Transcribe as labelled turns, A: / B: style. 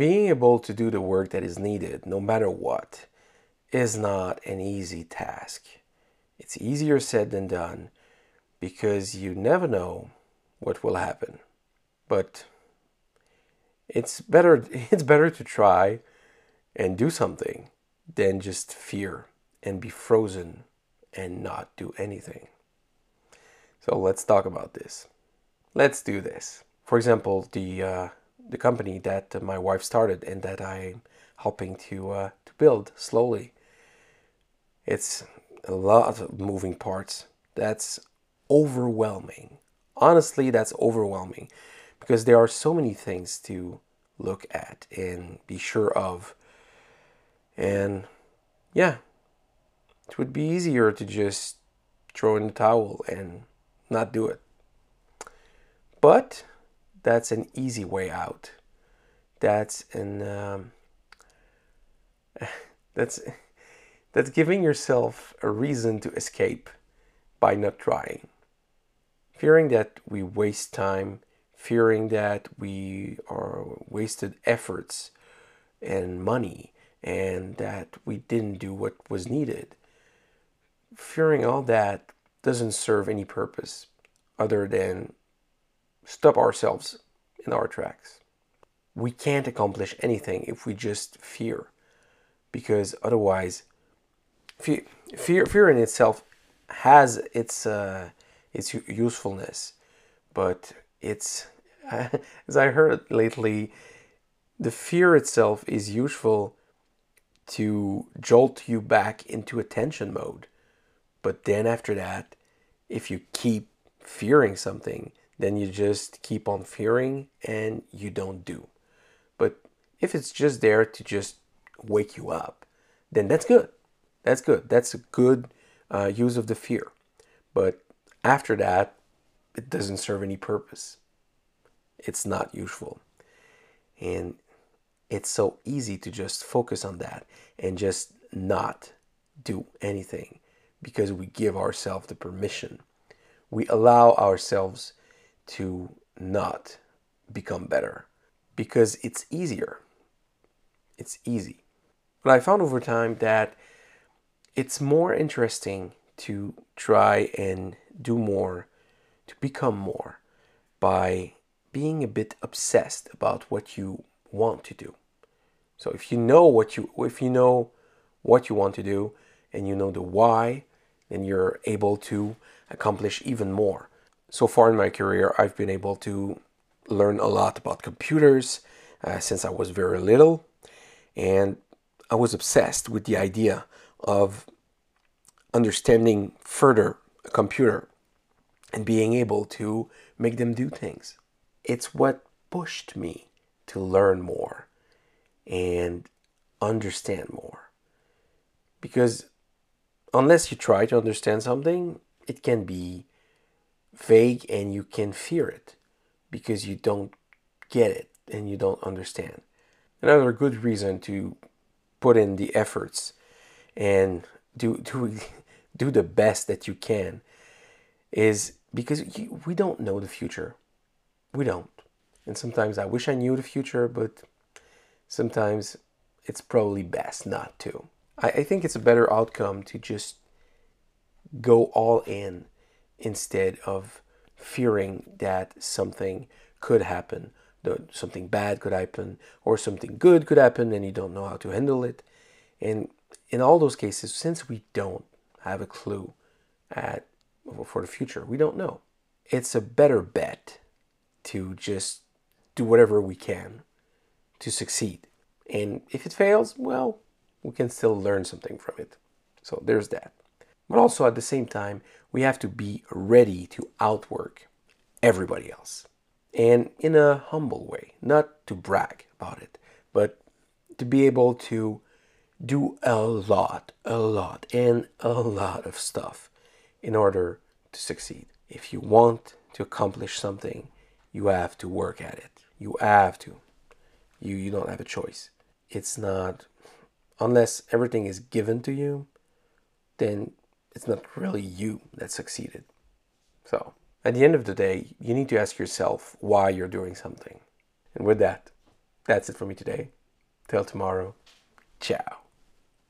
A: being able to do the work that is needed, no matter what, is not an easy task. It's easier said than done because you never know what will happen. But it's better it's better to try and do something than just fear and be frozen and not do anything. So let's talk about this. Let's do this. For example, the uh, the company that my wife started and that I'm helping to uh, to build slowly. It's a lot of moving parts. That's overwhelming. Honestly, that's overwhelming because there are so many things to look at and be sure of. And yeah, it would be easier to just throw in the towel and not do it. But that's an easy way out. That's an um, that's that's giving yourself a reason to escape by not trying. Fearing that we waste time, fearing that we are wasted efforts and money and that we didn't do what was needed. Fearing all that doesn't serve any purpose other than stop ourselves in our tracks. We can't accomplish anything if we just fear, because otherwise, fear, fear, in itself has its uh, its usefulness, but it's as I heard lately, the fear itself is useful to jolt you back into attention mode. But then after that, if you keep fearing something, then you just keep on fearing and you don't do. But if it's just there to just wake you up, then that's good. That's good. That's a good uh, use of the fear. But after that, it doesn't serve any purpose. It's not useful. And it's so easy to just focus on that and just not do anything because we give ourselves the permission. We allow ourselves to not become better because it's easier. It's easy. But I found over time that it's more interesting to try and do more, to become more by being a bit obsessed about what you want to do. So if you know what you if you know what you want to do and you know the why, then you're able to accomplish even more so far in my career, I've been able to learn a lot about computers uh, since I was very little. And I was obsessed with the idea of understanding further a computer and being able to make them do things. It's what pushed me to learn more and understand more. Because unless you try to understand something, it can be vague and you can fear it because you don't get it and you don't understand. Another good reason to put in the efforts and do do do the best that you can is because you, we don't know the future. We don't. And sometimes I wish I knew the future, but sometimes it's probably best not to. I, I think it's a better outcome to just go all in instead of fearing that something could happen, that something bad could happen, or something good could happen, and you don't know how to handle it. And in all those cases, since we don't have a clue at for the future, we don't know. It's a better bet to just do whatever we can to succeed. And if it fails, well, we can still learn something from it. So there's that. But also at the same time, we have to be ready to outwork everybody else. And in a humble way, not to brag about it, but to be able to do a lot, a lot, and a lot of stuff in order to succeed. If you want to accomplish something, you have to work at it. You have to. You you don't have a choice. It's not unless everything is given to you, then it's not really you that succeeded. So, at the end of the day, you need to ask yourself why you're doing something. And with that, That's it for me today. Till tomorrow. Ciao.